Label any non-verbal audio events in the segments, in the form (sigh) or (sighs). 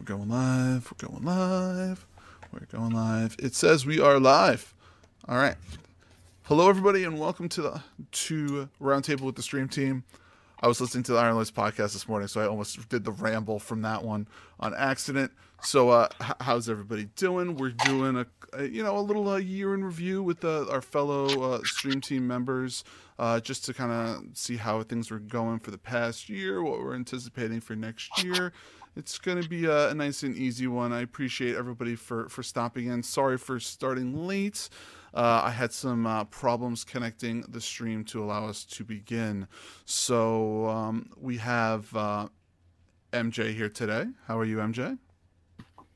We're going live. We're going live. We're going live. It says we are live. All right. Hello, everybody, and welcome to the to Roundtable with the Stream Team. I was listening to the Iron podcast this morning, so I almost did the ramble from that one on accident. So, uh, h- how's everybody doing? We're doing a, a you know a little uh, year in review with uh, our fellow uh, Stream Team members, uh, just to kind of see how things were going for the past year, what we're anticipating for next year. It's going to be a, a nice and easy one. I appreciate everybody for for stopping in. Sorry for starting late. Uh, I had some uh, problems connecting the stream to allow us to begin. So um, we have uh, MJ here today. How are you, MJ?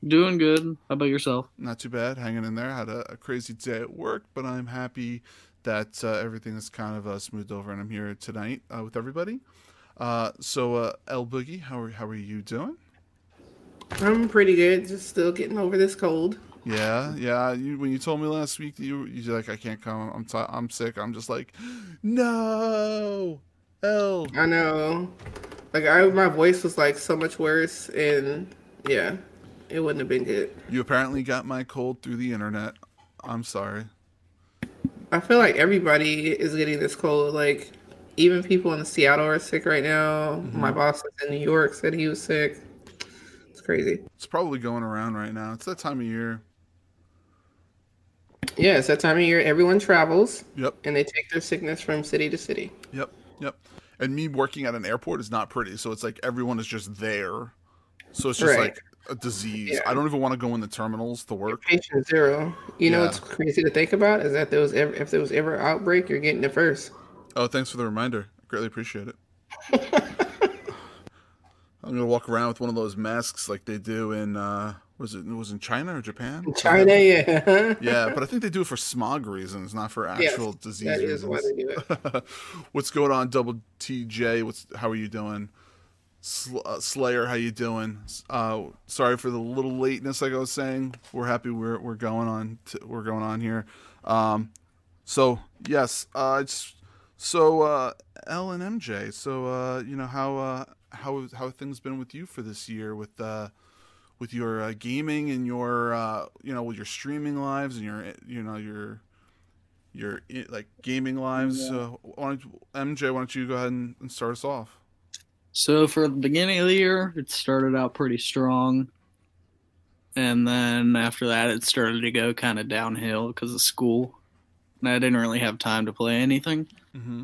Doing good. How about yourself? Not too bad, hanging in there. Had a, a crazy day at work, but I'm happy that uh, everything is kind of uh, smoothed over, and I'm here tonight uh, with everybody. Uh, so, uh, L Boogie, how are how are you doing? I'm pretty good. Just still getting over this cold. Yeah, yeah. You, when you told me last week, that you you're like, I can't come. I'm t- I'm sick. I'm just like, no, L. I know. Like I, my voice was like so much worse, and yeah, it wouldn't have been good. You apparently got my cold through the internet. I'm sorry. I feel like everybody is getting this cold. Like even people in Seattle are sick right now. My mm-hmm. boss in New York said he was sick. It's crazy. It's probably going around right now. It's that time of year. Yeah, it's that time of year. Everyone travels, Yep, and they take their sickness from city to city. yep, yep. And me working at an airport is not pretty. So it's like everyone is just there. So it's just Right. like a disease. Yeah. I don't even want to go in the terminals to work. Patient zero. You know Yeah. what's crazy to think about is that there was ever, if there was ever an outbreak, you're getting it first. Oh, thanks for the reminder. I greatly appreciate it. (laughs) I'm gonna walk around with one of those masks like they do in uh was it it was in China or Japan? China, yeah. Yeah, but I think they do it for smog reasons, not for Yes, actual disease that is why reasons. they do it. (laughs) What's going on, Double TJ? What's how are you doing? Sl- uh, Slayer, how you doing? Uh, sorry for the little lateness. Like I was saying, we're happy we're we're going on. To, we're going on here. Um, so yes, uh, it's so uh, L and MJ. So uh, you know how uh, how how have things been with you for this year with uh, with your uh, gaming and your uh, you know with your streaming lives and your you know your your like gaming lives. So why don't MJ? Why don't you go ahead and, and start us off? So for the beginning of the year, it started out pretty strong. And then after that, it started to go kind of downhill because of school. And I didn't really have time to play anything. Mm-hmm.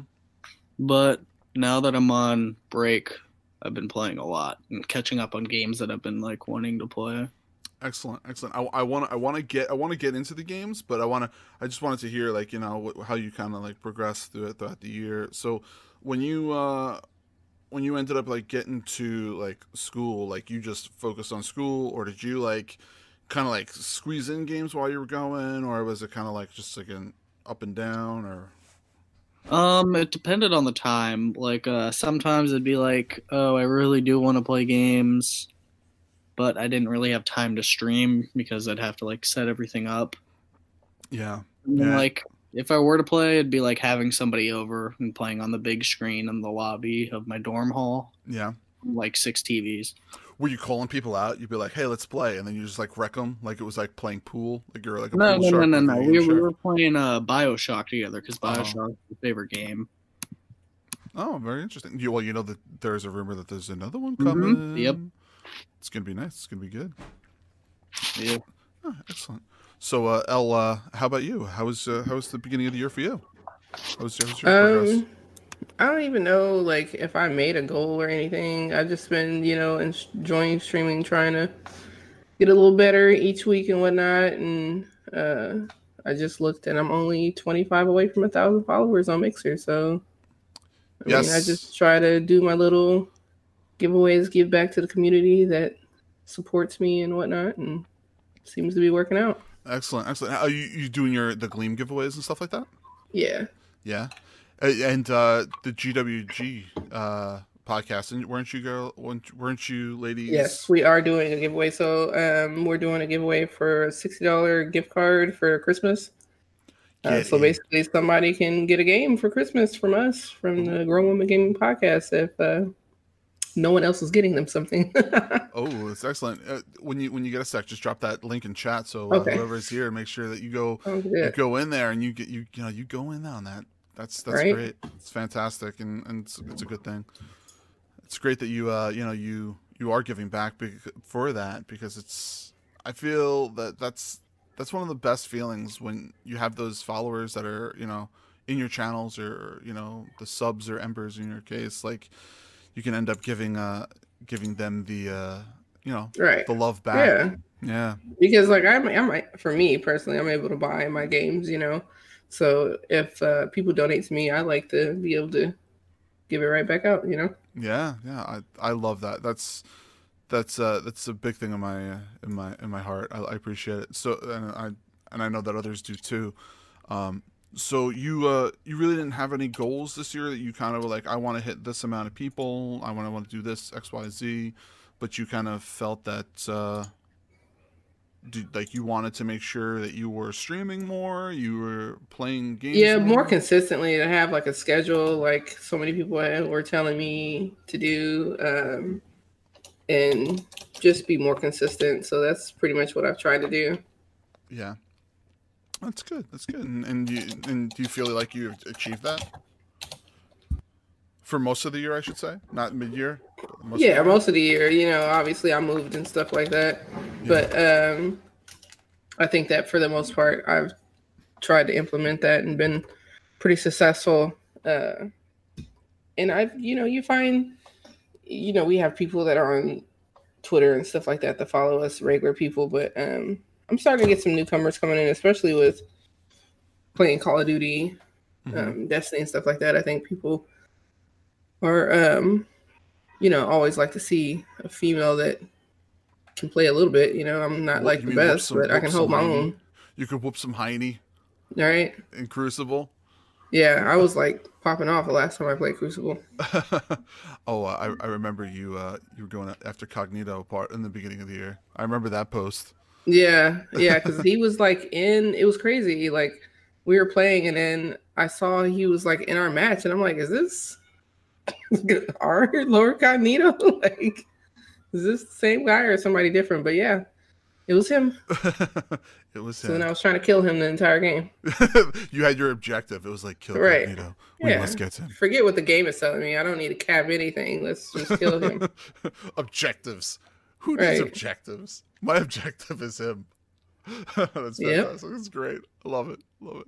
But now that I'm on break, I've been playing a lot and catching up on games that I've been like wanting to play. Excellent, excellent. I want I want to get I want to get into the games, but I want to I just wanted to hear like you know wh- how you kind of like progress through it throughout the year. So when you uh when you ended up like getting to like school, like you just focused on school, or did you like kind of like squeeze in games while you were going, or was it kind of like just like an up and down, or Um, it depended on the time. Like, uh, sometimes it'd be like, oh, I really do want to play games, but I didn't really have time to stream because I'd have to like set everything up. yeah, And then, Yeah. like, if I were to play, it'd be like having somebody over and playing on the big screen in the lobby of my dorm hall, yeah. like six TVs. Were you calling people out? You'd be like, "Hey, let's play," and then you just like wreck them, like it was like playing pool, like you're like a No, pool no, no, shark no, with no. We, we were playing uh, Bioshock together because Oh. Bioshock is my favorite game. Oh, very interesting. You, well, you know that there's a rumor that there's another one Mhm, coming. yep. It's gonna be nice. It's gonna be good. Yeah. Oh, excellent. So, uh, El, uh, how about you? How was uh, how was the beginning of the year for you? How was, how was your progress? I don't even know like if I made a goal or anything. I've just been, you know, enjoying streaming, trying to get a little better each week and whatnot. And uh, I just looked, and I'm only 25 away from a thousand followers on Mixer. So, I mean, I just try to do my little giveaways, give back to the community that supports me and whatnot, and seems to be working out. Excellent, excellent. Are you, you doing your the Gleam giveaways and stuff like that? Yeah. Yeah, and uh, the GWG uh, podcast. And weren't you girl? weren't- Weren't you ladies? Yes, we are doing a giveaway. So um, we're doing a giveaway for a sixty dollar gift card for Christmas. Uh, so in. basically, somebody can get a game for Christmas from us from the Grown Woman Gaming Podcast if uh, no one else is getting them something. (laughs) oh, it's excellent. Uh, when you when you get a sec, just drop that link in chat so uh, Okay. whoever's here, make sure that you go Oh, you go in there and you get you you know you go in on that. That's that's Right. great. It's fantastic and and it's, it's a good thing. It's great that you uh you know you you are giving back for that because it's I feel that that's that's one of the best feelings when you have those followers that are you know in your channels or you know the subs or embers in your case like you can end up giving uh giving them the uh you know Right. the love back Yeah. yeah because like I'm, I'm for me personally i'm able to buy my games you know so if uh, people donate to me i like to be able to give it right back out you know Yeah, yeah, I I love that. That's that's uh that's a big thing in my uh, in my in my heart. I, I appreciate it. So and I and I know that others do too. Um, so you uh you really didn't have any goals this year that you kind of were like I want to hit this amount of people. I want to want to do this X Y Z, but you kind of felt that uh. Do, like you wanted to make sure that you were streaming more, you were playing games. yeah more consistently to have like a schedule like so many people were telling me to do um and just be more consistent so that's pretty much what i've tried to do Yeah, that's good. That's good. And, and you and do you feel like you've achieved that for most of the year? I should say, not mid year. yeah most of the year you know obviously i moved and stuff like that but um i think that for the most part i've tried to implement that and been pretty successful uh and i've you know you find you know we have people that are on twitter and stuff like that that follow us regular people but um i'm starting to get some newcomers coming in especially with playing call of duty Mhm. um, Destiny and stuff like that. I think people are, um, you know, always like to see a female that can play a little bit. You know, I'm not like the best, some- but I can hold my own. You could whoop some Heine All right. in Crucible. Yeah, I was like popping off the last time I played Crucible. (laughs) oh, uh, I I remember you uh you were going after Cognito part in the beginning of the year. I remember that post. Yeah, yeah, because (laughs) he was like in. It was crazy. Like we were playing, and then I saw he was like in our match, and I'm like, is this (laughs) our Lord Cognito? (laughs) like, is this the same guy or somebody different? But yeah, it was him. (laughs) it was So then. I was trying to kill him the entire game. you had your objective. It was like kill Right. Cognito. We Yeah. must get him. Forget what the game is telling me. I don't need to cap anything. Let's just kill him. objectives. Who needs Right. objectives? My objective is him. That's Yep. fantastic. It's great. I love it. Love it.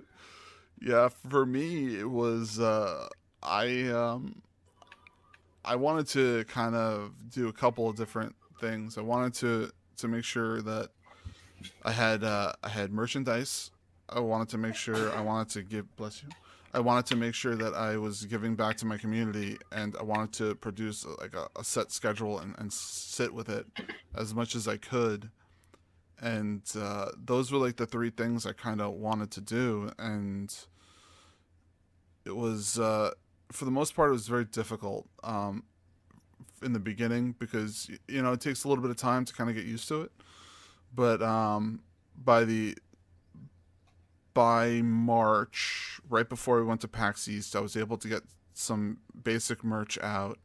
Yeah, for me it was uh I um I wanted to kind of do a couple of different things. I wanted to to make sure that I had uh I had merchandise. I wanted to make sure I wanted to give bless you. I wanted to make sure that I was giving back to my community and I wanted to produce uh, like a, a set schedule and, and sit with it as much as I could. And uh, those were like the three things I kind of wanted to do. And it was, uh, for the most part, it was very difficult um, in the beginning because, you know, it takes a little bit of time to kind of get used to it. But um, by the by March, right before we went to PAX East, I was able to get some basic merch out.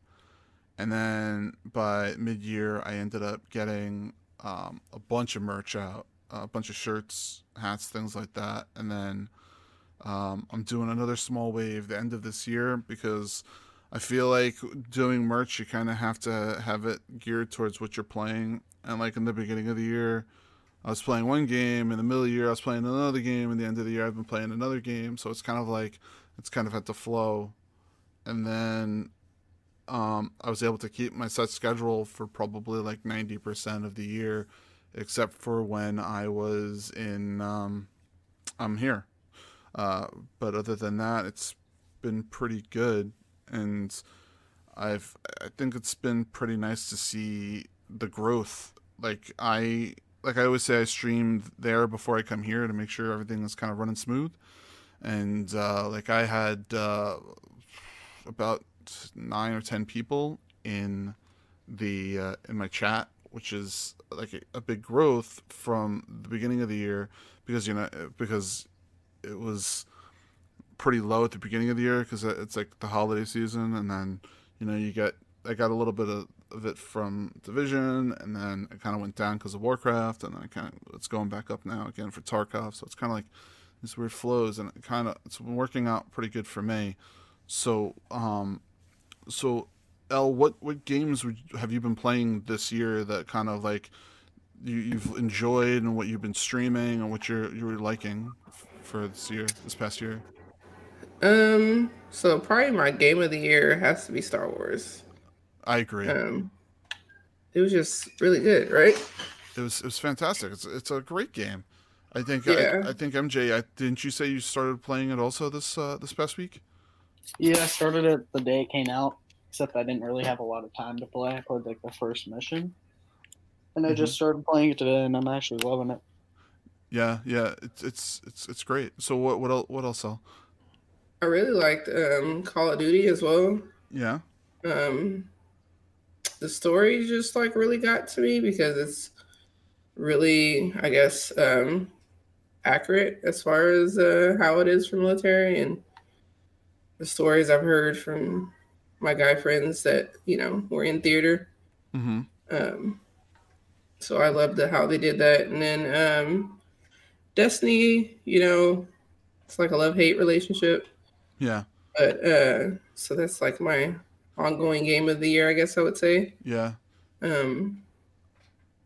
And then by mid year, I ended up getting um, a bunch of merch out, a bunch of shirts, hats, things like that. And then um, I'm doing another small wave the end of this year because I feel like doing merch, you kind of have to have it geared towards what you're playing. And like in the beginning of the year, I was playing one game in the middle of the year. I was playing another game. In the end of the year, I've been playing another game. So it's kind of like it's kind of at the flow. And then um, I was able to keep my set schedule for probably like ninety percent of the year, except for when I was in. Um, I'm here, uh, but other than that, it's been pretty good, and I've I think it's been pretty nice to see the growth. Like I like I always say, I stream there before I come here to make sure everything is kind of running smooth. And uh, like I had uh, about nine or ten people in the uh, in my chat, which is like a, a big growth from the beginning of the year because you know because it was pretty low at the beginning of the year because it's like the holiday season, and then you know you get I got a little bit of, of it from Division, and then it kind of went down because of Warcraft, and then it kind of it's going back up now again for Tarkov. So it's kind of like these weird flows, and it kind of it's been working out pretty good for me. So um, so L, what what games would, have you been playing this year that kind of like you, you've enjoyed and what you've been streaming and what you're you're liking for this year, this past year? Um, so probably my game of the year has to be Star Wars. I agree. Um, it was just really good, right? It was it was fantastic. It's it's a great game. I think Yeah. I, I think MJ. I, didn't you say you started playing it also this uh, this past week? Yeah, I started it the day it came out, except I didn't really have a lot of time to play. I played like the first mission. And I just started playing it today and I'm actually loving it. Yeah, yeah. It's it's it's it's great. So what what else? What else? Al? I really liked um Call of Duty as well. Yeah. Um, the story just like really got to me because it's really, I guess, um, accurate as far as uh, how it is for military and the stories I've heard from my guy friends that you know were in theater. Mm-hmm. Um, so I loved the, how they did that. And then um, Destiny, you know, it's like a love hate relationship. Yeah. But uh, so that's like my ongoing game of the year, I guess I would say. Yeah. Um,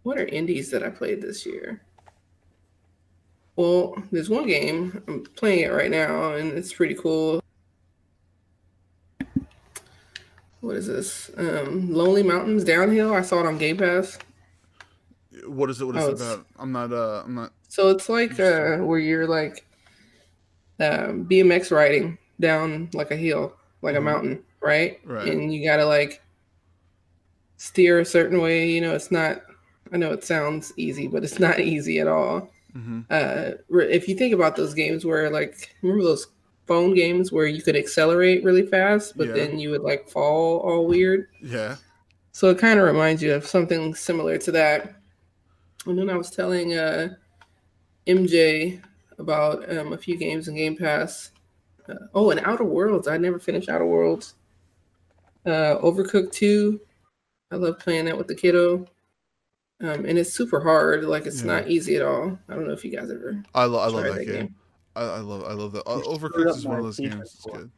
what are indies that I played this year? Well, there's one game I'm playing it right now, and it's pretty cool. What is this? Um, Lonely Mountains Downhill. I saw it on Game Pass. What is it? What is Oh, it about? I'm not. Uh. I'm not. So it's like uh, where you're like um, BMX riding down like a hill, like Mhm. a mountain, right? Right. And you gotta like steer a certain way. You know, it's not. I know it sounds easy, but it's (laughs) not easy at all. Mm-hmm. Uh, if you think about those games where like remember those phone games where you could accelerate really fast, but Yeah. then you would like fall all weird. Yeah. So it kind of reminds you of something similar to that. And then I was telling uh, MJ about um, a few games in Game Pass. Uh, oh, and Outer Worlds. I never finished Outer Worlds. Uh, Overcooked 2. I love playing that with the kiddo. Um, and it's super hard. Like it's Yeah. not easy at all. I don't know if you guys ever. I, lo- I love that, that game. game. I, I love. I love that. Uh, Overcooked is one of those games. It's good.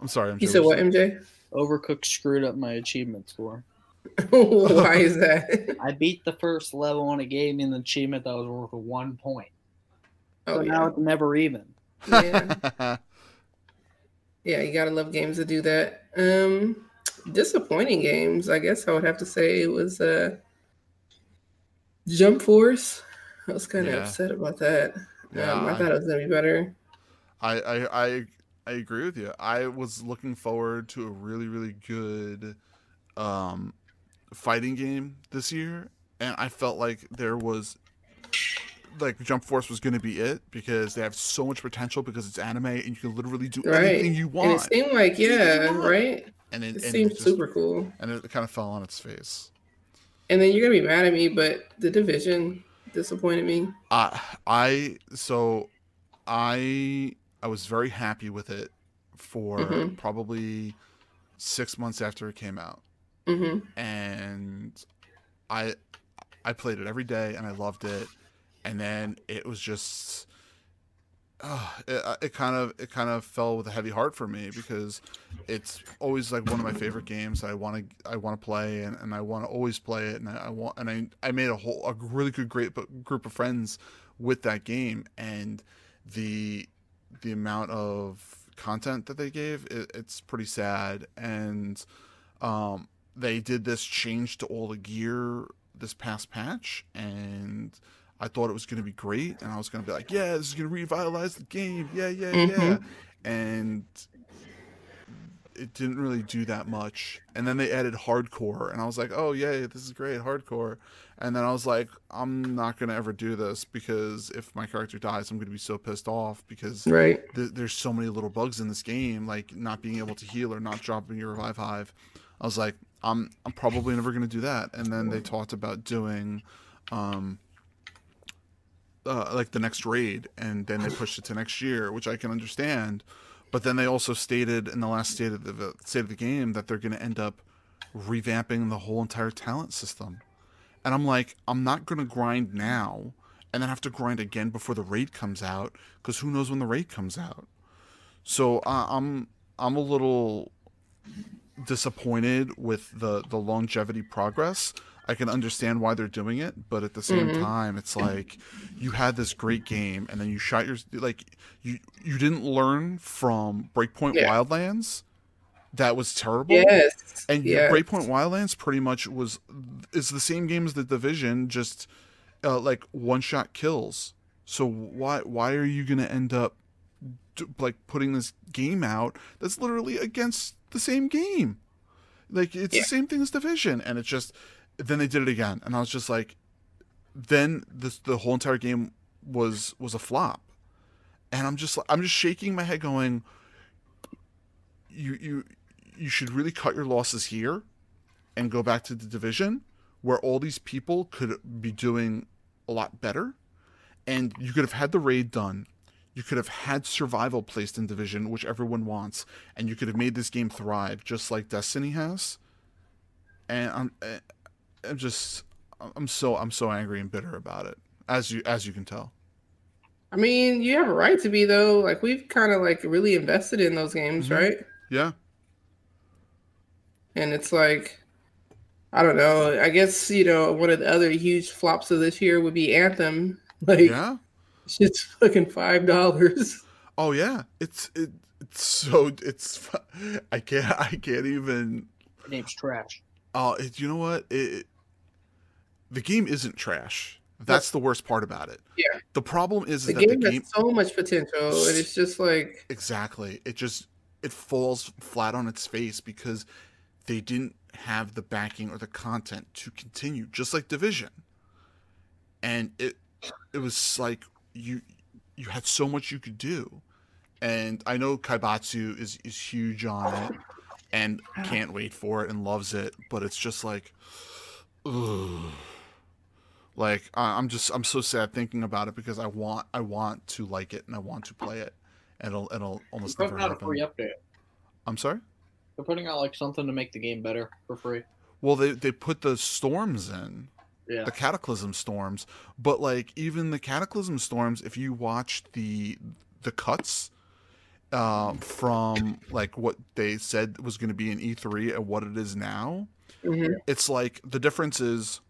I'm sorry. I'm You said what, MJ? Overcooked screwed up my achievement score. (laughs) Why is that? I beat the first level and it gave me an achievement that was worth one point. So oh now yeah, it's never even. yeah. Yeah, you gotta love games that do that. Um, disappointing games, I guess I would have to say it was uh, Jump Force. I was kind of Yeah. upset about that. Yeah, um, I I- thought it was gonna be better. I, I I I agree with you. I was looking forward to a really really good um fighting game this year and I felt like there was like Jump Force was going to be it because they have so much potential because it's anime and you can literally do Right. anything you And want. it seemed like, yeah, right. and it, It and seemed it just- super cool. and it kind of fell on its face. And then you're gonna be mad at me, but the division disappointed me. I I so I I was very happy with it for Mhm. probably 6 months after it came out. Hmm and I I played it every day and I loved it, and then it was just. Uh, it, it kind of it kind of fell with a heavy heart for me because it's always like one of my favorite games I want to I want to play and, and I want to always play it. And I, I want and I, I made a whole a really good great group of friends with that game. And the the amount of content that they gave it, it's pretty sad. And um they did this change to all the gear this past patch and I thought it was going to be great and I was going to be like, yeah, this is going to revitalize the game. Yeah, yeah, yeah. Mhm. And it didn't really do that much. And then they added hardcore and I was like, "Oh, yay, this is great, hardcore." And then I was like, "I'm not going to ever do this because if my character dies, I'm going to be so pissed off because Right. th- there's so many little bugs in this game, like not being able to heal or not dropping your revive hive. I was like, I'm I'm probably never gonna do that. And then they talked about doing, um, uh, like the next raid, and then they pushed it to next year, which I can understand. But then they also stated in the last state of the state of the game that they're gonna end up revamping the whole entire talent system. And I'm like, I'm not going to grind now and then have to grind again before the raid comes out because who knows when the raid comes out. So uh, I'm I'm a little disappointed with the the longevity progress. I can understand why they're doing it, but at the same Mhm. time, it's like you had this great game and then you shot your like you you didn't learn from Breakpoint Yeah. Wildlands. That was terrible. Yes. And yes. Breakpoint Wildlands pretty much was is the same game as the Division, just uh, like one shot kills. So why why are you gonna end up like putting this game out that's literally against the same game? Like it's Yeah. the same thing as Division, and it's just then they did it again, and I was just like, then this the whole entire game was was a flop, and I'm just I'm just shaking my head, going, you you you should really cut your losses here and go back to the division where all these people could be doing a lot better and you could have had the raid done you could have had survival placed in division which everyone wants and you could have made this game thrive just like destiny has and i'm eh, i'm just i'm so i'm so angry and bitter about it as you as you can tell I mean, you have a right to be though. Like we've kind of like really invested in those games, Mhm. right? yeah And it's like, I don't know. I guess you know one of the other huge flops of this year would be Anthem. (laughs) Like, yeah it's fucking five dollars. Oh yeah, it's it, it's so it's I can't I can't even. The name's trash. Oh, it, you know what? It, it- the game isn't trash. That's the worst part about it. Yeah. The problem is, is The that the game has so much potential, and it's just like, exactly it just it falls flat on its face because they didn't have the backing or the content to continue, just like Division. And it it was like you you had so much you could do. And I know Kaibatsu is is huge on it and can't wait for it and loves it, but it's just like ugh. (sighs) like I'm just I'm so sad thinking about it because I want I want to like it and I want to play it. And it'll it'll almost They're never putting out a free happen. update. I'm sorry? They're putting out like something to make the game better for free. Well, they they put the storms in, Yeah. the cataclysm storms, but like even the cataclysm storms, if you watch the the cuts uh, from like what they said was going to be in E3 and what it is now, mhm. it's like the difference is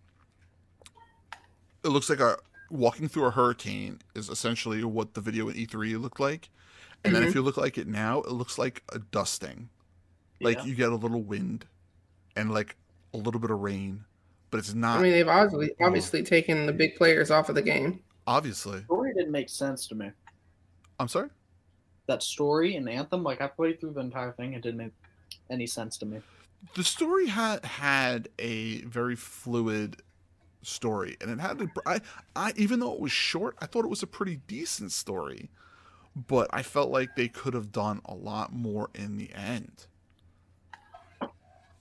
it looks like a walking through a hurricane is essentially what the video in E3 looked like. And then if you look like it now, it looks like a dusting. Like Yeah. you get a little wind and like a little bit of rain, but it's not I mean, they've obviously obviously taken the big players off of the game. obviously. story didn't make sense to me. I'm sorry? That story in Anthem, like I played through the entire thing, it didn't make any sense to me. The story had had a very fluid story and it had I I even though it was short, I thought it was a pretty decent story. But I felt like they could have done a lot more in the end.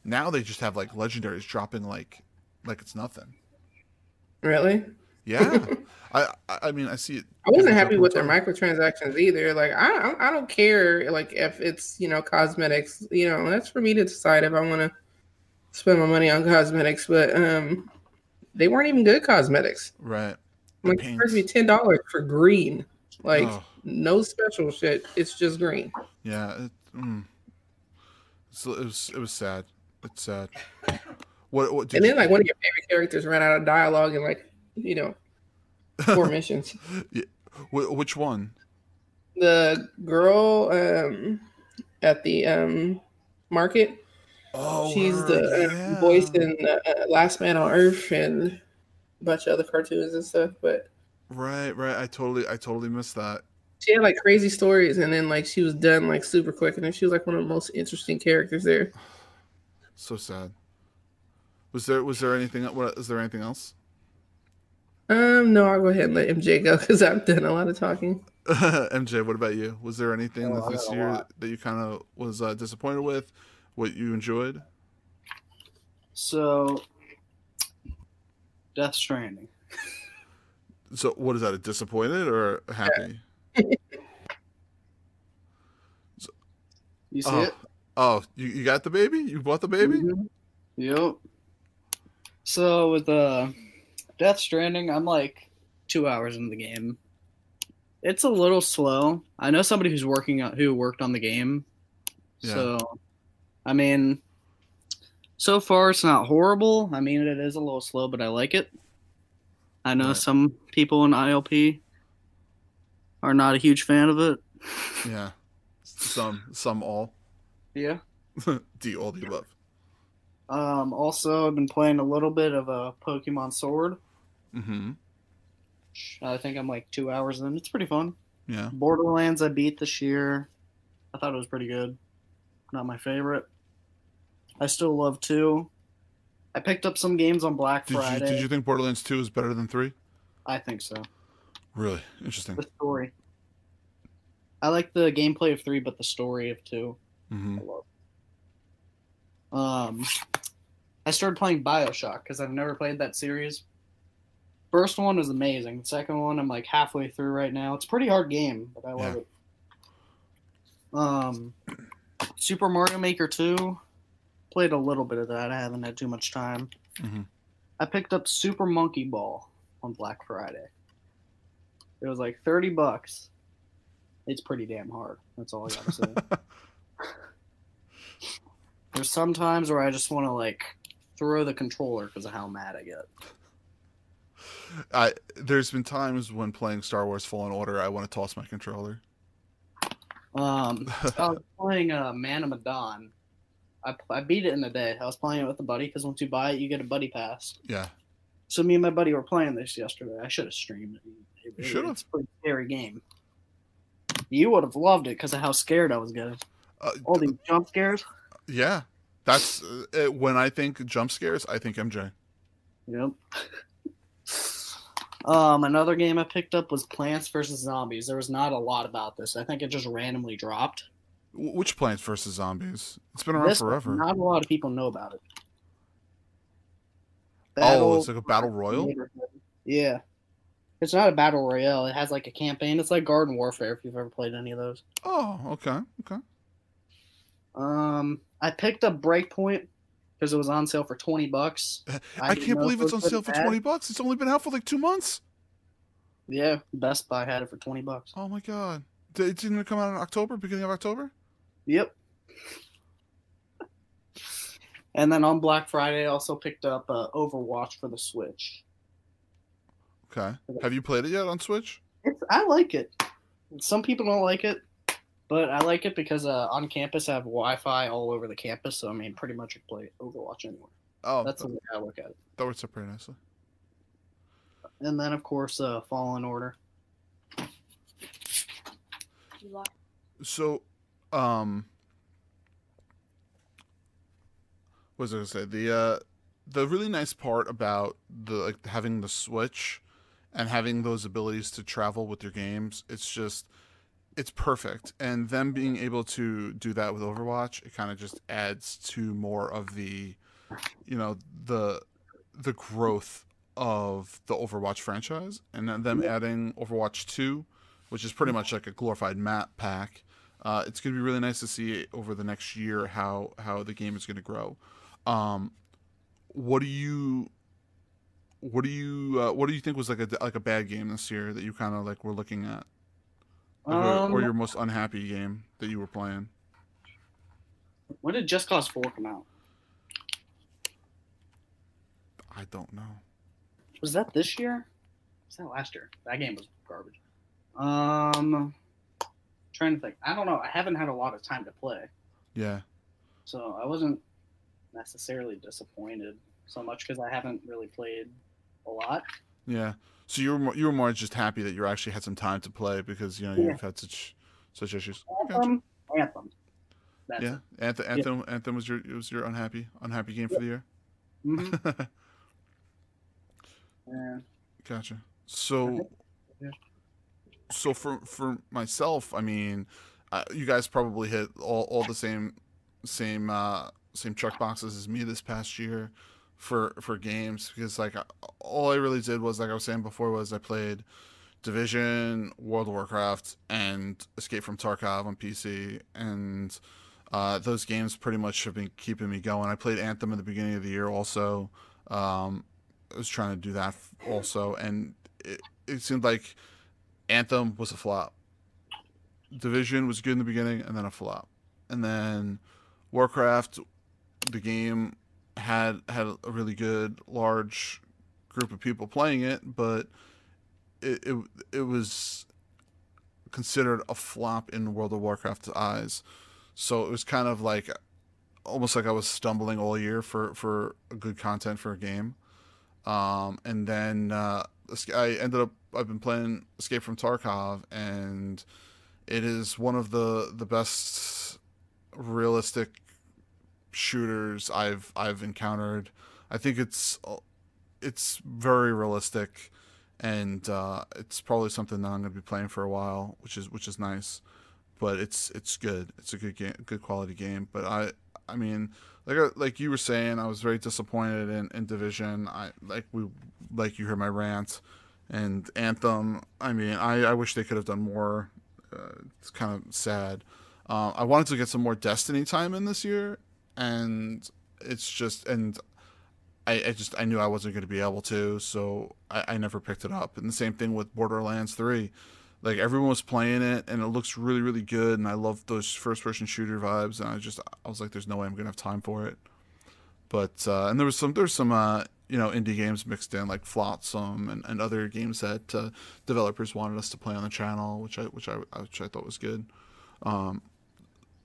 Now they just have like legendaries dropping like like it's nothing. Really, Yeah. (laughs) I I mean I see it I wasn't happy with their microtransactions either. Like, I don't, I don't care. Like, if it's you know cosmetics, you know, that's for me to decide if I want to spend my money on cosmetics. But um, they weren't even good cosmetics. Right. The Like, supposed to be ten dollars for green. Like, Oh. no special shit. It's just green. Yeah, it, mm. so it was it was sad. It's sad. What what and then like one of your favorite characters ran out of dialogue in like you know four (laughs) missions. wh- which one? The girl um at the um market. Oh, She's the uh, yeah. voice in uh, Last Man on Earth and a bunch of other cartoons and stuff. But Right, right. I totally I totally missed that. she had like crazy stories, and then like she was done like super quick, and then she was like one of the most interesting characters there. (sighs) So sad. Was there was there anything what is there anything else? Um, no, I'll go ahead and let MJ go because I've done a lot of talking. (laughs) MJ, what about you? Was there anything Oh, this year lot. that you kind of was uh, disappointed with? What you enjoyed? So, Death Stranding. So what is that? A disappointed or a happy? (laughs) You see Oh, it? oh, you, you got the baby? You bought the baby? Mhm. Yep. So with uh, Death Stranding, I'm like two hours into the game. It's a little slow. I know somebody who's working on who worked on the game. Yeah. So, I mean, so far it's not horrible. I mean, it is a little slow, but I like it. I know Right. some people in ILP are not a huge fan of it. Yeah. Some, some all. Yeah. (laughs) D all the above. Um, also, I've been playing a little bit of a Pokemon Sword. Mm-hmm. I think I'm like two hours in. It's pretty fun. Yeah. Borderlands I beat this year. I thought it was pretty good. Not my favorite. I still love two. I picked up some games on Black Did you Friday. did you think Borderlands Two is better than three? I think so. Really interesting. The story. I like the gameplay of three, but the story of two. Mm-hmm. I love. Um, I started playing Bioshock because I've never played that series. First one was amazing. The second one, I'm like halfway through right now. It's a pretty hard game, but I love Yeah. it. Um, Super Mario Maker 2, played a little bit of that. I haven't had too much time. Mhm. I picked up Super Monkey Ball on Black Friday. It was like 30 bucks. It's pretty damn hard. That's all I gotta say. (laughs) There's some times where I just want to like throw the controller because of how mad I get. I there's been times when playing Star Wars Fallen Order, I want to toss my controller. Um, (laughs) I was playing uh, Man of Medan. I, I beat it in a day. I was playing it with a buddy because once you buy it, you get a buddy pass. Yeah. So me and my buddy were playing this yesterday. I should have streamed it. it You should've. It's a pretty scary game. You would have loved it because of how scared I was getting. Uh, All these jump scares. Yeah. That's uh, when I think jump scares, I think MJ. Yep. um, another game I picked up was Plants vs Zombies. There was not a lot about this. I think it just randomly dropped. Which Plants vs Zombies? It's been around This, forever. Not a lot of people know about it. oh, Battle- it's like a battle royal. Yeah. It's not a battle royale. It has like a campaign. It's like Garden Warfare if you've ever played any of those. Oh, okay, okay. Um, I picked up Breakpoint because it was on sale for twenty bucks. (laughs) I, didn't can't believe it's on sale for twenty bucks. It's only been out for like two months. Yeah, Best Buy had it for twenty bucks. Oh my god! Did- It didn't come out in October, beginning of October. Yep. And then on Black Friday, I also picked up uh, Overwatch for the Switch. Okay. Have you played it yet on Switch? It's, I like it. Some people don't like it, but I like it because uh, on campus I have Wi-Fi all over the campus, so I mean, pretty much I play Overwatch anywhere. Oh, That's that, the way I look at it. that works out pretty nicely. And then of course, uh, Fallen Order. So, um, what was I gonna say? The uh, the really nice part about the like having the Switch and having those abilities to travel with your games, it's just it's perfect. And them being able to do that with Overwatch, it kind of just adds to more of the, you know, the the growth of the Overwatch franchise, and then them adding Overwatch Two, which is pretty much like a glorified map pack. Uh, it's going to be really nice to see over the next year how how the game is going to grow. Um, what do you what do you uh, what do you think was like a like a bad game this year that you kind of like were looking at, Um, or your most unhappy game that you were playing? when did Just Cause Four come out? I don't know. Was that this year? Was that last year? That game was garbage. Um, trying to think. I don't know. I haven't had a lot of time to play, Yeah, so I wasn't necessarily disappointed so much because I haven't really played a lot. Yeah. So you were more, you were more just happy that you actually had some time to play because you know Yeah. you've had such such issues. Gotcha. Anthem, Anthem. That's Yeah, Anthem, Anthem, Anthem was your was your unhappy unhappy game for the year. Mhm. (laughs) Yeah. Gotcha. So, Yeah. so for for myself, I mean, uh, you guys probably hit all, all the same same uh, same check boxes as me this past year for for games because like all I really did was like I was saying before was I played Division, World of Warcraft, and Escape from Tarkov on PC, and Uh, those games pretty much have been keeping me going. I played Anthem at the beginning of the year also. Um, I was trying to do that also, and it, it seemed like Anthem was a flop. Division was good in the beginning and then a flop. And then Warcraft, the game had had a really good large group of people playing it, but it it, it was considered a flop in World of Warcraft's eyes. So it was kind of like almost like I was stumbling all year for for good content for a game. Um, and then uh, I ended up I've been playing Escape from Tarkov, and it is one of the the best realistic shooters I've I've encountered. I think it's it's very realistic, and uh, it's probably something that I'm going to be playing for a while, which is which is nice. But it's it's good. It's a good game, good quality game. But I I mean, like uh, like you were saying, I was very disappointed in, in Division. I like we like you heard my rant, and Anthem. I mean, I I wish they could have done more. Uh, it's kind of sad. Uh, I wanted to get some more Destiny time in this year, and it's just and I, I just I knew I wasn't going to be able to, so I, I never picked it up. And the same thing with Borderlands Three, like everyone was playing it, and it looks really really good, and I love those first person shooter vibes, and I just I was like, there's no way I'm going to have time for it. But uh, and there was some there's some uh, you know indie games mixed in like Flotsam and, and other games that uh, developers wanted us to play on the channel, which I which I which I thought was good. Um,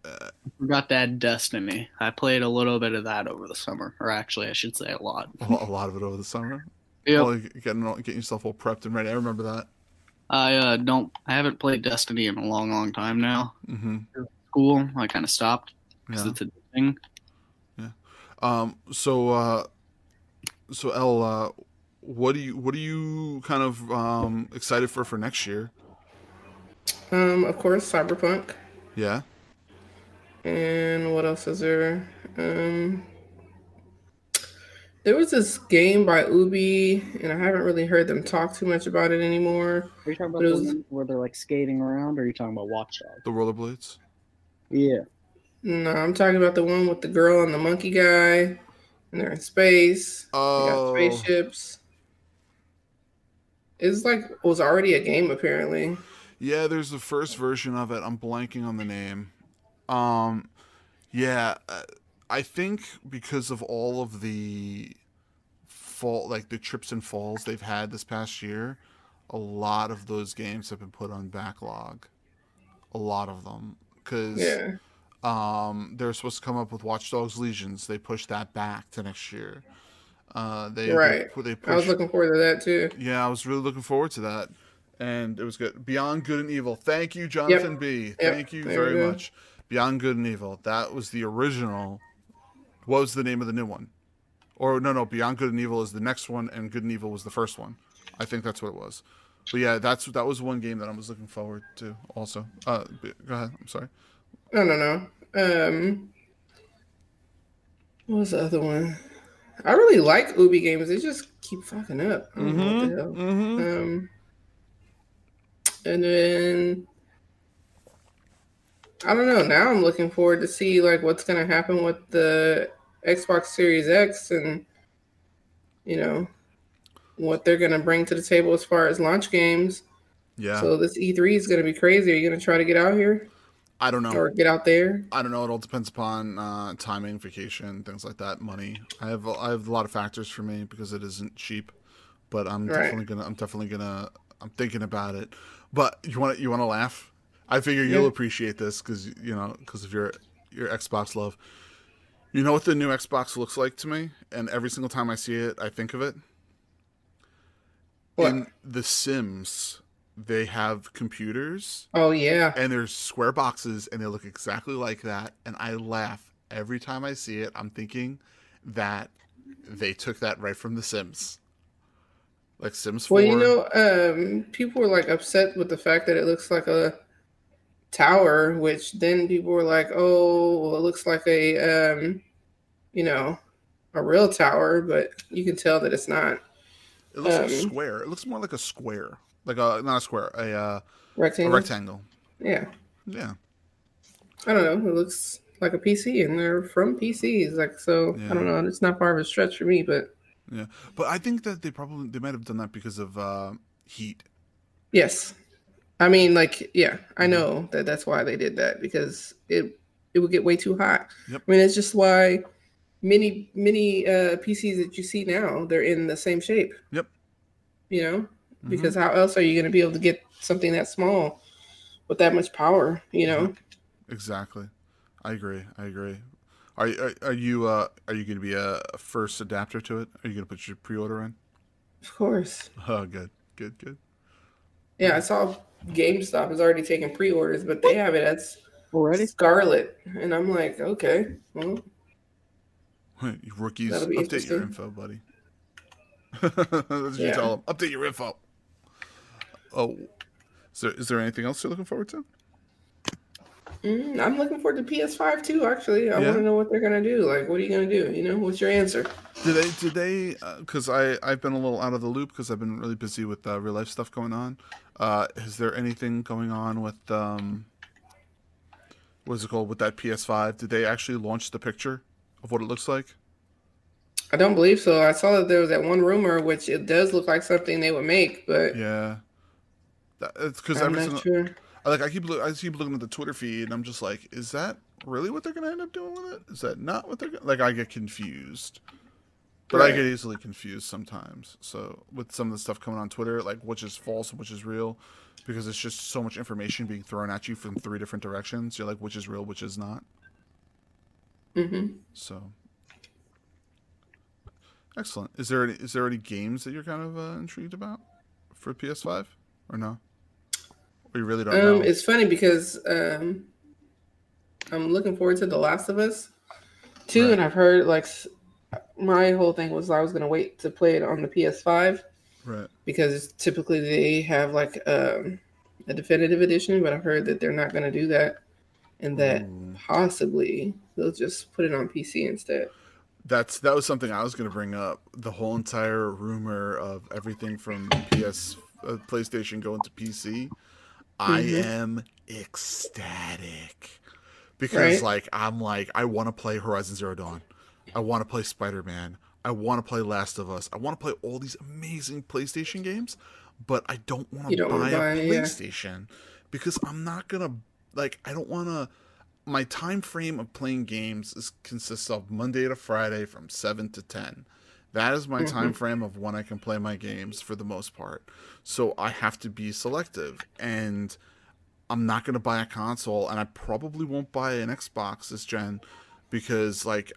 I forgot to add Destiny. I played a little bit of that over the summer, or actually, I should say a lot. a lot of it over the summer. Yeah, getting getting yourself all prepped and ready. I remember that. I uh, don't. I haven't played Destiny in a long, long time now. hmm School, I kind of stopped because Yeah. it's a thing. Um. So, uh, so El, uh, what do you what are you kind of um excited for for next year? Um, of course, Cyberpunk. Yeah. And what else is there? Um, there was this game by Ubi, and I haven't really heard them talk too much about it anymore. Are you talking about But the was- one where they're like skating around, or are you talking about Watch Dogs? The rollerblades. Yeah. No, I'm talking about the one with the girl and the monkey guy, and they're in space. They got Oh. spaceships. It's like was already a game apparently. Yeah, there's the first version of it. I'm blanking on the name. Um, yeah, uh, I think because of all of the fall, like the trips and falls they've had this past year, a lot of those games have been put on backlog. A lot of them, because Yeah. um, they're supposed to come up with Watch Dogs Legions. They pushed that back to next year. Uh, they Right. They, they I was looking forward to that too. yeah, I was really looking forward to that, and it was good. Beyond Good and Evil. Thank you, Jonathan B. Yep, Thank you there very much. Beyond Good and Evil. That was the original. What was the name of the new one? Or no, no. Beyond Good and Evil is the next one, and Good and Evil was the first one. I think that's what it was. But yeah, that's that was one game that I was looking forward to. Also, uh, go ahead. I'm sorry. No, no, no. Um, what was the other one? I really like Ubi games. They just keep fucking up. I don't know what the hell. Mm-hmm. Um, and then I don't know. Now I'm looking forward to see like what's gonna happen with the Xbox Series X and you know what they're gonna bring to the table as far as launch games. Yeah, So this E3 is gonna be crazy. Are you gonna try to get out here I don't know. or get out there? I don't know. It all depends upon uh, timing, vacation, things like that, money. I have I have a lot of factors for me because it isn't cheap, but I'm Right. definitely gonna I'm definitely gonna I'm thinking about it. But you want you want to laugh? I figure you'll Yeah. appreciate this because you know because of your your Xbox love. You know what the new Xbox looks like to me, and every single time I see it, I think of it. What? In The Sims, they have computers Oh yeah. and there's square boxes and they look exactly like that and i laugh every time i see it i'm thinking that they took that right from the sims like sims 4 Well, you know, um, people were like upset with the fact that it looks like a tower, which then people were like, "Oh, well, it looks like a, um, you know, a real tower," but you can tell that it's not it looks like a um, square it looks more like a square like a not a square a uh, a rectangle. rectangle Yeah, yeah I don't know. It looks like a PC, and they're from PCs. Like so, Yeah. I don't know. It's not far of a stretch for me, but yeah. But I think that they probably they might have done that because of uh, heat. yes, I mean, like yeah, I Mhm. know that that's why they did that because it it would get way too hot. Yep. I mean, it's just why many many uh, PCs that you see now they're in the same shape. Yep. You know, Mhm. because how else are you going to be able to get something that small with that much power? You know. Exactly. I agree. I agree. Are are, are you uh are you going to be a first adapter to it? Are you going to put your pre-order in? Of course. Oh, good, good, good. Yeah, I saw GameStop is already taking pre-orders, but they have it as Already? Scarlett, and I'm like, okay, well, You rookies, update your info, buddy. (laughs) That's what you tell them. Update your info. Oh, is there is there anything else you're looking forward to? Mm, I'm looking forward to PS5 too. Actually, I Yeah? want to know what they're gonna do. Like, what are you gonna do? You know, what's your answer? Did they? Did they? Because I I've been a little out of the loop because I've been really busy with uh, real life stuff going on. Uh, is there anything going on with um? What is it called with that PS5? Did they actually launch the picture of what it looks like? I don't believe so. I saw that there was that one rumor, which it does look like something they would make, but Yeah. That, it's because I'm every not single, sure. I like I keep I keep looking at the Twitter feed and I'm just like, is that really what they're gonna end up doing with it? Is that not what they're gonna like? I get confused, but I get easily confused sometimes. So with some of the stuff coming on Twitter, like which is false and which is real, because it's just so much information being thrown at you from three different directions. You're like, which is real, which is not. hmm So excellent. Is there any, is there any games that you're kind of uh, intrigued about for PS5 or no? You really don't Um, know? it's funny because um, I'm looking forward to The Last of Us too, Right. and I've heard like my whole thing was I was gonna wait to play it on the PS5 Right. because typically they have like um, a definitive edition, but I've heard that they're not gonna do that, and that Ooh. possibly they'll just put it on PC instead. That's that was something I was going to bring up. The whole entire rumor of everything from PS, uh, PlayStation going to PC. I Mhm. am ecstatic because, Right. like, I'm like, I want to play Horizon Zero Dawn. I want to play Spider Man. I want to play Last of Us. I want to play all these amazing PlayStation games, but I don't want to wanna buy a buy it, yeah. PlayStation because I'm not gonna like. I don't want to my time frame of playing games is consists of Monday to Friday from 7 to 10. That is my mm-hmm. time frame of when I can play my games for the most part. So I have to be selective and I'm not going to buy a console and I probably won't buy an Xbox this gen because like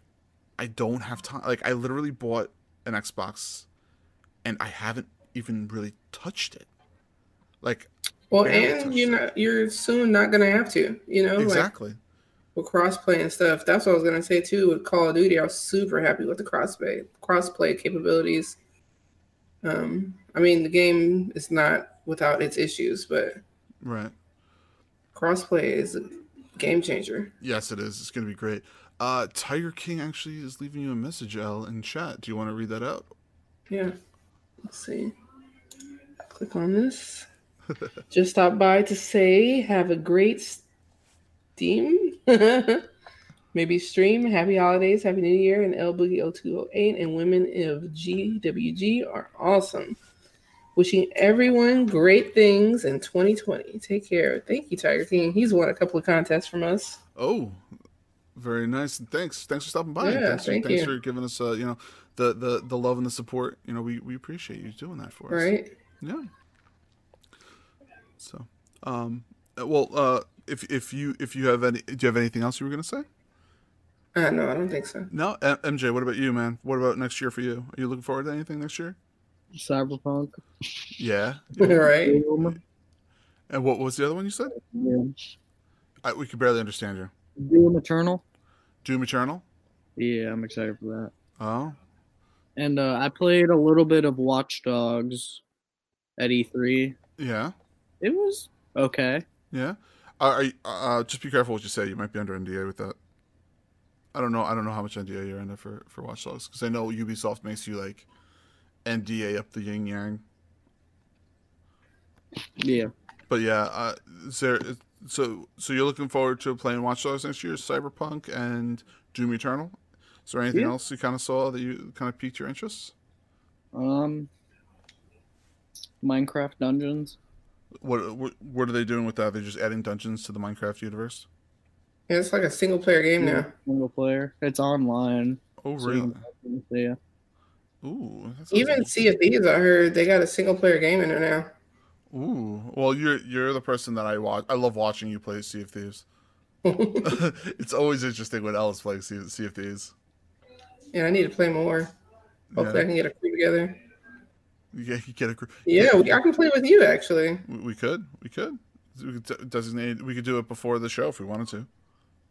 I don't have time like I literally bought an Xbox and I haven't even really touched it. Like Well, and you're not you're soon not gonna have to, you know, like exactly. With crossplay and stuff. That's what I was gonna say too. With Call of Duty, I was super happy with the crossplay crossplay capabilities. Um, I mean, the game is not without its issues, but Right. crossplay is a game changer. Yes, it is. It's going to be great. Uh, Tiger King actually is leaving you a message, L, in chat. Do you want to read that out? Yeah. Let's see. Click on this. (laughs) Just stop by to say have a great Steam. (laughs) Maybe stream. Happy holidays, happy new year, and L Boogie 0208 and women of GWG are awesome. Wishing everyone great things in 2020. Take care. Thank you, Tiger King. He's won a couple of contests from us. Oh, very nice. Thanks. Thanks for stopping by. Yeah, thanks thank for, thanks you. for giving us, uh, you know, the, the, the love and the support. You know, we, we appreciate you doing that for us. Right? Yeah. So, um, well, uh, if if you if you have any, do you have anything else you were gonna say? Uh, no, I don't think so. No, M- MJ. What about you, man? What about next year for you? Are you looking forward to anything next year? Cyberpunk. Yeah. (laughs) right? And what was the other one you said? Yeah. I, we could barely understand you. Doom Eternal. Doom Eternal. Yeah, I'm excited for that. Oh, And uh, I played a little bit of Watch Dogs at E3. yeah, It was okay. Yeah. Uh, uh, just be careful what you say. You might be under NDA with that. I don't know. I don't know how much NDA you're under for for Watch Dogs because I know Ubisoft makes you like NDA up the yin yang. Yeah. But yeah, uh, is there so so you're looking forward to playing Watch Dogs next year, Cyberpunk and Doom Eternal. Is there anything Yeah. else you kind of saw that you kind of piqued your interest? Um, Minecraft Dungeons. What what what are they doing with that? They're just adding dungeons to the Minecraft universe. Yeah, it's like a single player game now. Single player. It's online. Oh really? can- Yeah. Ooh. that Even interesting. Sea of Thieves, I heard they got a single player game in there now. Ooh. Well, you're you're the person that I watch. I love watching you play Sea of Thieves. (laughs) (laughs) it's always interesting when Ellis plays Sea, sea of Thieves. yeah, I need to play more. Hopefully, Yeah. I can get a crew together. Yeah, you get a. gr- Yeah, we, I can play with you actually. We, we could. We could. We could designate. We could do it before the show if we wanted to.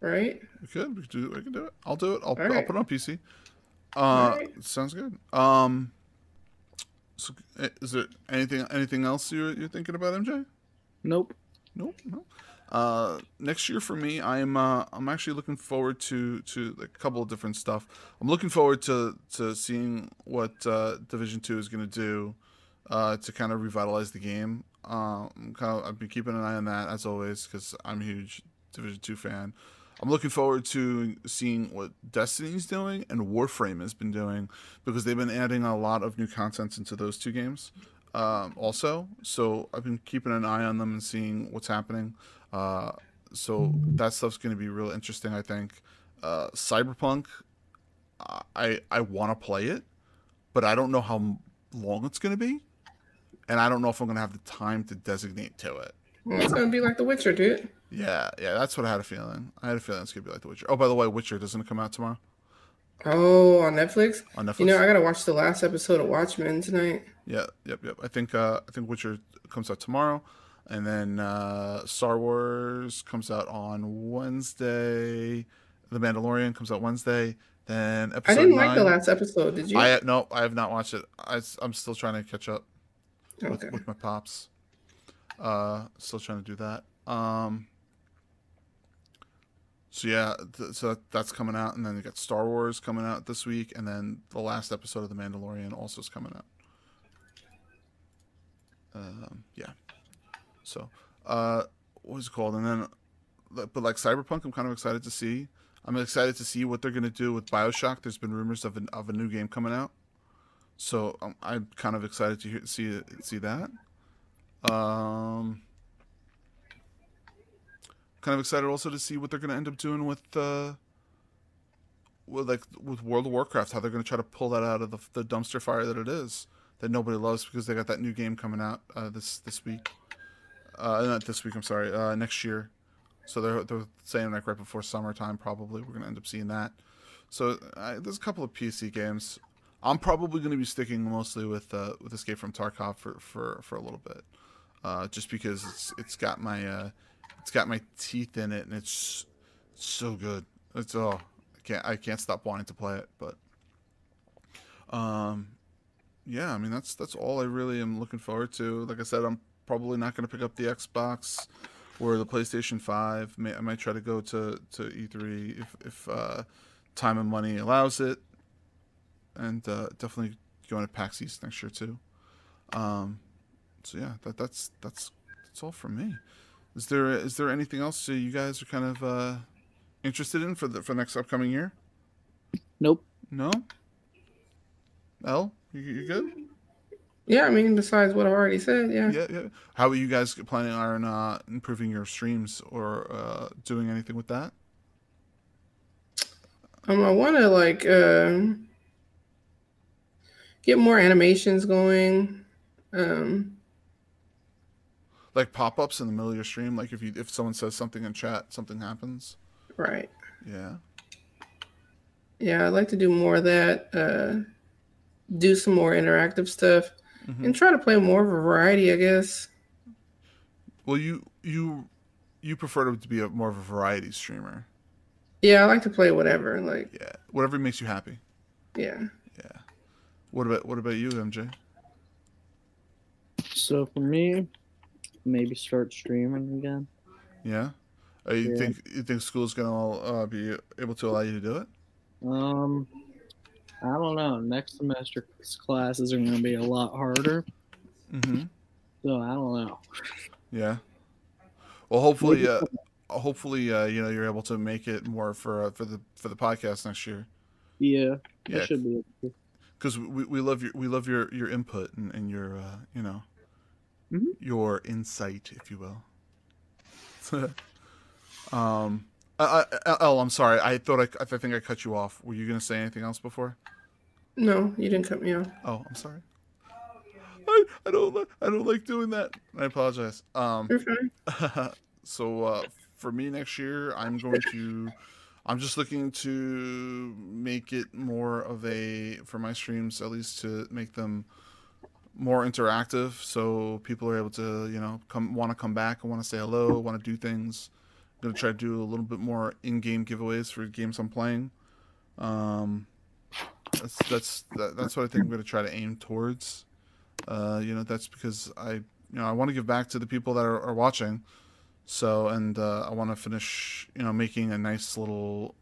Right? We could. We could do. We can do it. I'll do it. I'll, All I'll put it on PC. Uh, All right. sounds good. Um, so eh, is there anything anything else you're you're thinking about, MJ? Nope. Nope. No. Uh, next year for me, I'm uh, I'm actually looking forward to to a couple of different stuff. I'm looking forward to to seeing what uh, Division Two is going to do uh, to kind of revitalize the game. Uh, I'm kind of I've been keeping an eye on that as always because I'm a huge Division Two fan. I'm looking forward to seeing what Destiny's doing and Warframe has been doing because they've been adding a lot of new content into those two games um, also. So I've been keeping an eye on them and seeing what's happening. Uh, so that stuff's going to be real interesting, I think. Uh, Cyberpunk, I I want to play it, but I don't know how long it's going to be, and I don't know if I'm going to have the time to designate to it. Well, it's gonna be like The Witcher, dude. Yeah, yeah, that's what I had a feeling. I had a feeling it's going to be like The Witcher. Oh, by the way, Witcher doesn't come out tomorrow Oh, on Netflix. on Netflix? You know, I gotta watch the last episode of Watchmen tonight. Yeah, yep, yep. I think uh, I think Witcher comes out tomorrow, and then uh, Star Wars comes out on Wednesday. The Mandalorian comes out Wednesday. Then episode I didn't nine. like the last episode. Did you? I no, I have not watched it. I, am still trying to catch up with, okay. with my pops. Uh, still trying to do that. Um. So yeah, th- so that's coming out, and then you got Star Wars coming out this week, and then the last episode of The Mandalorian also is coming out. Um, yeah. So, uh, what is it called? And then, but like Cyberpunk, I'm kind of excited to see. I'm excited to see what they're gonna do with Bioshock. There's been rumors of an, of a new game coming out, so um, I'm kind of excited to hear, see see that. Um, kind of excited also to see what they're gonna end up doing with uh, with like with World of Warcraft. How they're gonna try to pull that out of the, the dumpster fire that it is that nobody loves because they got that new game coming out uh, this this week. Uh, not this week. I'm sorry. Uh, next year. So they're they're saying like right before summertime. Probably we're gonna end up seeing that. So there's a couple of PC games. I'm probably gonna be sticking mostly with uh, with Escape from Tarkov for, for, for a little bit, uh, just because it's it's got my uh, it's got my teeth in it and it's so good. It's oh I can't I can't stop wanting to play it. But um, yeah, I mean that's that's all I really am looking forward to. Like I said, I'm probably not going to pick up the Xbox or the PlayStation Five. May, I might try to go to to E3 if if uh, time and money allows it, and uh, definitely going to PAX East next year too. Um, so yeah, that that's that's that's all from me. Is there is there anything else that you guys are kind of uh, interested in for the for next upcoming year? Nope. No. L, you, you good? Yeah, I mean, besides what I've already said, yeah. Yeah, yeah. How are you guys planning on uh, improving your streams or uh, doing anything with that? Um, I want to like um get more animations going. Um, Like pop ups in the middle of your stream, like if you if someone says something in chat, something happens. right. Yeah. Yeah, I'd like to do more of that. Uh, do some more interactive stuff, Mhm. and try to play more of a variety. I guess. Well, you you you prefer to be a more of a variety streamer. Yeah, I like to play whatever. Like, Yeah. Whatever makes you happy. yeah. Yeah. What about what about you, MJ? So for me, maybe start streaming again. Yeah. Uh, you Yeah. think you think school's gonna uh, be able to allow you to do it? Um, I don't know. Next semester's classes are going to be a lot harder. Mm-hmm. So I don't know. Yeah. Well, hopefully, uh, hopefully, uh, you know, you're able to make it more for uh, for the for the podcast next year. Yeah, Yeah, should be. because we, we love your we love your your input and, and your uh, you know Mhm. your insight, if you will. (laughs) um, I, I, oh, I'm sorry. I thought I, I think I cut you off. Were you gonna say anything else before? No, you didn't cut me off. Oh, I'm sorry. I, I don't li- I don't like doing that. I apologize. Um, You're fine. (laughs) so uh, for me next year, I'm going to. I'm just looking to make it more of a for my streams, at least to make them more interactive, so people are able to you know come want to come back and want to say hello, want to do things. I'm gonna try to do a little bit more in-game giveaways for games I'm playing. Um, that's that's that, that's what I think I'm gonna try to aim towards. Uh, you know, that's because I you know I want to give back to the people that are, are watching. So and uh, I want to finish you know making a nice little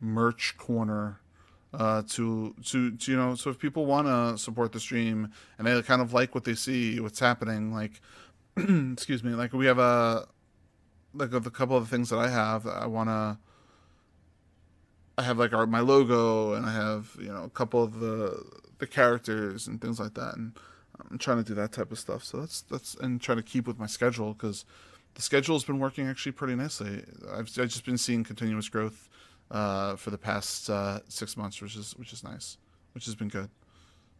merch corner uh, to, to to you know so if people want to support the stream and they kind of like what they see what's happening like (clears throat) excuse me like we have a like a, couple of the things that I have I want to I have like our my logo and I have you know a couple of the the characters and things like that and I'm trying to do that type of stuff. So that's that's and trying to keep with my schedule because the schedule has been working actually pretty nicely. I've, I've just been seeing continuous growth uh, for the past uh, six months which is which is nice which has been good.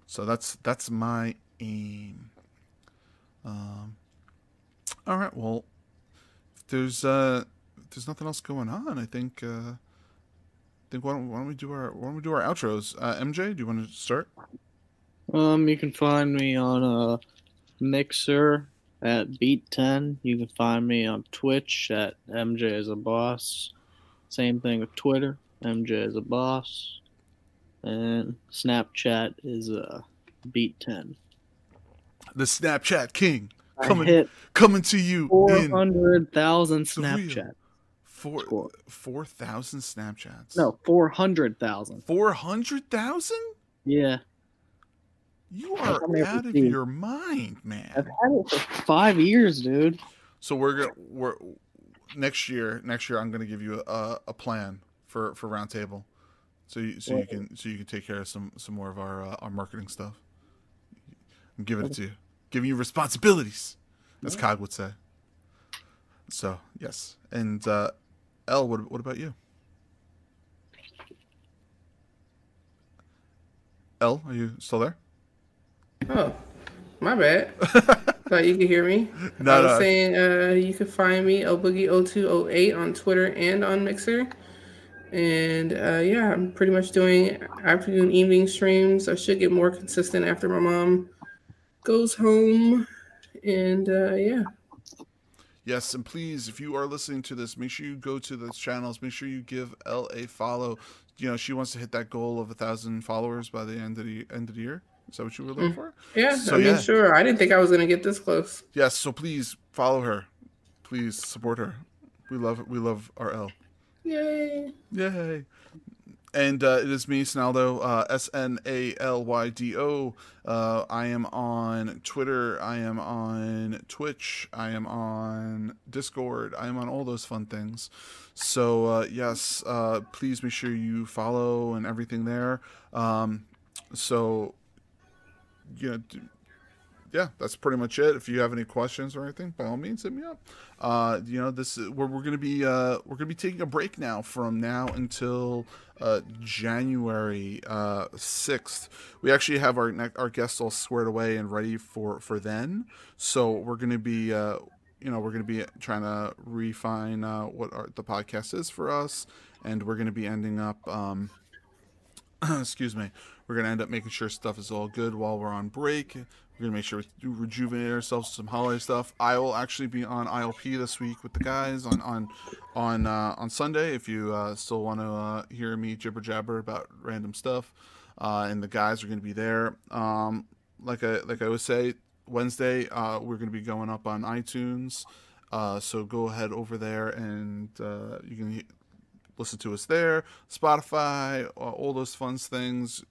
So that's that's my aim. Um all right well there's uh there's nothing else going on I think uh I think why don't, why don't we do our why don't we do our outros? Uh, MJ, do you want to start? Um, you can find me on a Mixer at Beat Ten. You can find me on Twitch at MJ is a boss. Same thing with Twitter. MJ is a boss, and Snapchat is uh, Beat Ten. The Snapchat King coming coming to you four hundred thousand. Snapchat. four score. four thousand Snapchats. No, four hundred thousand. four hundred thousand. Yeah, You are out of your mind, man. I've had it for five years, dude. So we're gonna we're next year. Next year, I'm gonna give you a, a plan for for Roundtable, so you, so you can so you can take care of some some more of our uh, our marketing stuff. I'm giving it to you, giving you responsibilities, as Cog would say. So yes, and uh, L, what what about you? L, are you still there? Oh, my bad. (laughs) Thought you could hear me. No, I was no. saying uh, you can find me oboogie0208 on Twitter and on Mixer. And uh, yeah, I'm pretty much doing afternoon, evening streams. I should get more consistent after my mom goes home. And uh, yeah, Yes, and please, if you are listening to this, make sure you go to those channels. Make sure you give L a follow. You know, she wants to hit that goal of a thousand followers by the end of the end of the year. Is that what you were looking for? yeah. So, I mean, yeah. sure. I didn't think I was gonna get this close. Yes. So please follow her. Please support her. We love we love our L. Yay! Yay. And uh, it is me, Snaldo, uh, S N A L Y D O. Uh, I am on Twitter. I am on Twitch. I am on Discord. I am on all those fun things. So, uh, yes, uh, please make sure you follow and everything there. Um, so, you know, yeah, that's pretty much it. If you have any questions or anything, by all means, hit me up. Uh, you know, this is, we're, we're gonna be uh, we're gonna be taking a break now from now until uh, January uh, sixth. we actually have our our guests all squared away and ready for for then. So we're gonna be uh, you know we're gonna be trying to refine uh, what our, the podcast is for us, and we're gonna be ending up. Um, (clears throat) excuse me. We're gonna end up making sure stuff is all good while we're on break. We're gonna make sure we rejuvenate ourselves with some holiday stuff. I will actually be on ILP this week with the guys on on on uh, on Sunday. If you uh, still want to uh, hear me jibber jabber about random stuff, uh, and the guys are gonna be there. Um, like I like I always say, Wednesday uh, we're gonna be going up on iTunes. Uh, so go ahead over there and you can listen to us there, Spotify, all those fun things.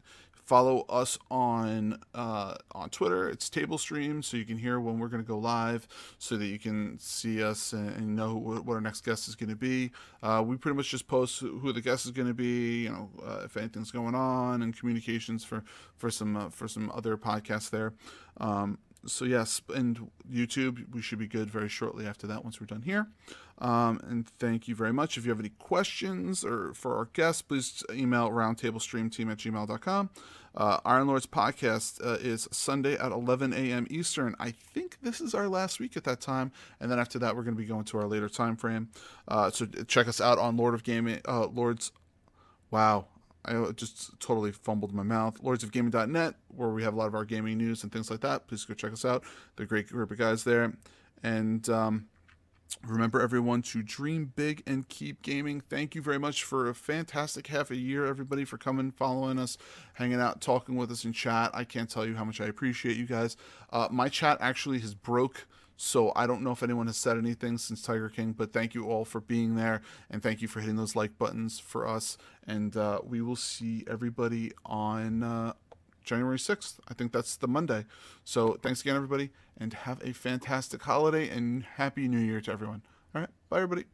Follow us on uh, on Twitter. It's Table Stream, so you can hear when we're going to go live, so that you can see us and, and know what, what, our next guest is going to be. Uh, we pretty much just post who the guest is going to be, you know, uh, if anything's going on, and communications for for some uh, for some other podcasts there. Um, so yes, and YouTube, we should be good very shortly after that once we're done here. Um, and thank you very much. If you have any questions or for our guests, please email roundtablestreamteam at gmail.com. Uh, Iron Lords podcast uh, is Sunday at 11 a.m. Eastern. I think this is our last week at that time, and then after that, we're going to be going to our later time frame. Uh, so check us out on Lord of Gaming, uh, Lords. Wow, I just totally fumbled my mouth. Lordsofgaming.net, where we have a lot of our gaming news and things like that. Please go check us out. A great group of guys there. And um, remember, everyone, to dream big and keep gaming. Thank you very much for a fantastic half a year, everybody, for coming, following us, hanging out, talking with us in chat. I can't tell you how much I appreciate you guys. Uh, my chat actually has broke so I don't know if anyone has said anything since Tiger King, but thank you all for being there and thank you for hitting those like buttons for us. And uh, we will see everybody on uh, January 6th. I think that's the Monday. So thanks again, everybody, and have a fantastic holiday and happy new year to everyone. All right. Bye, everybody.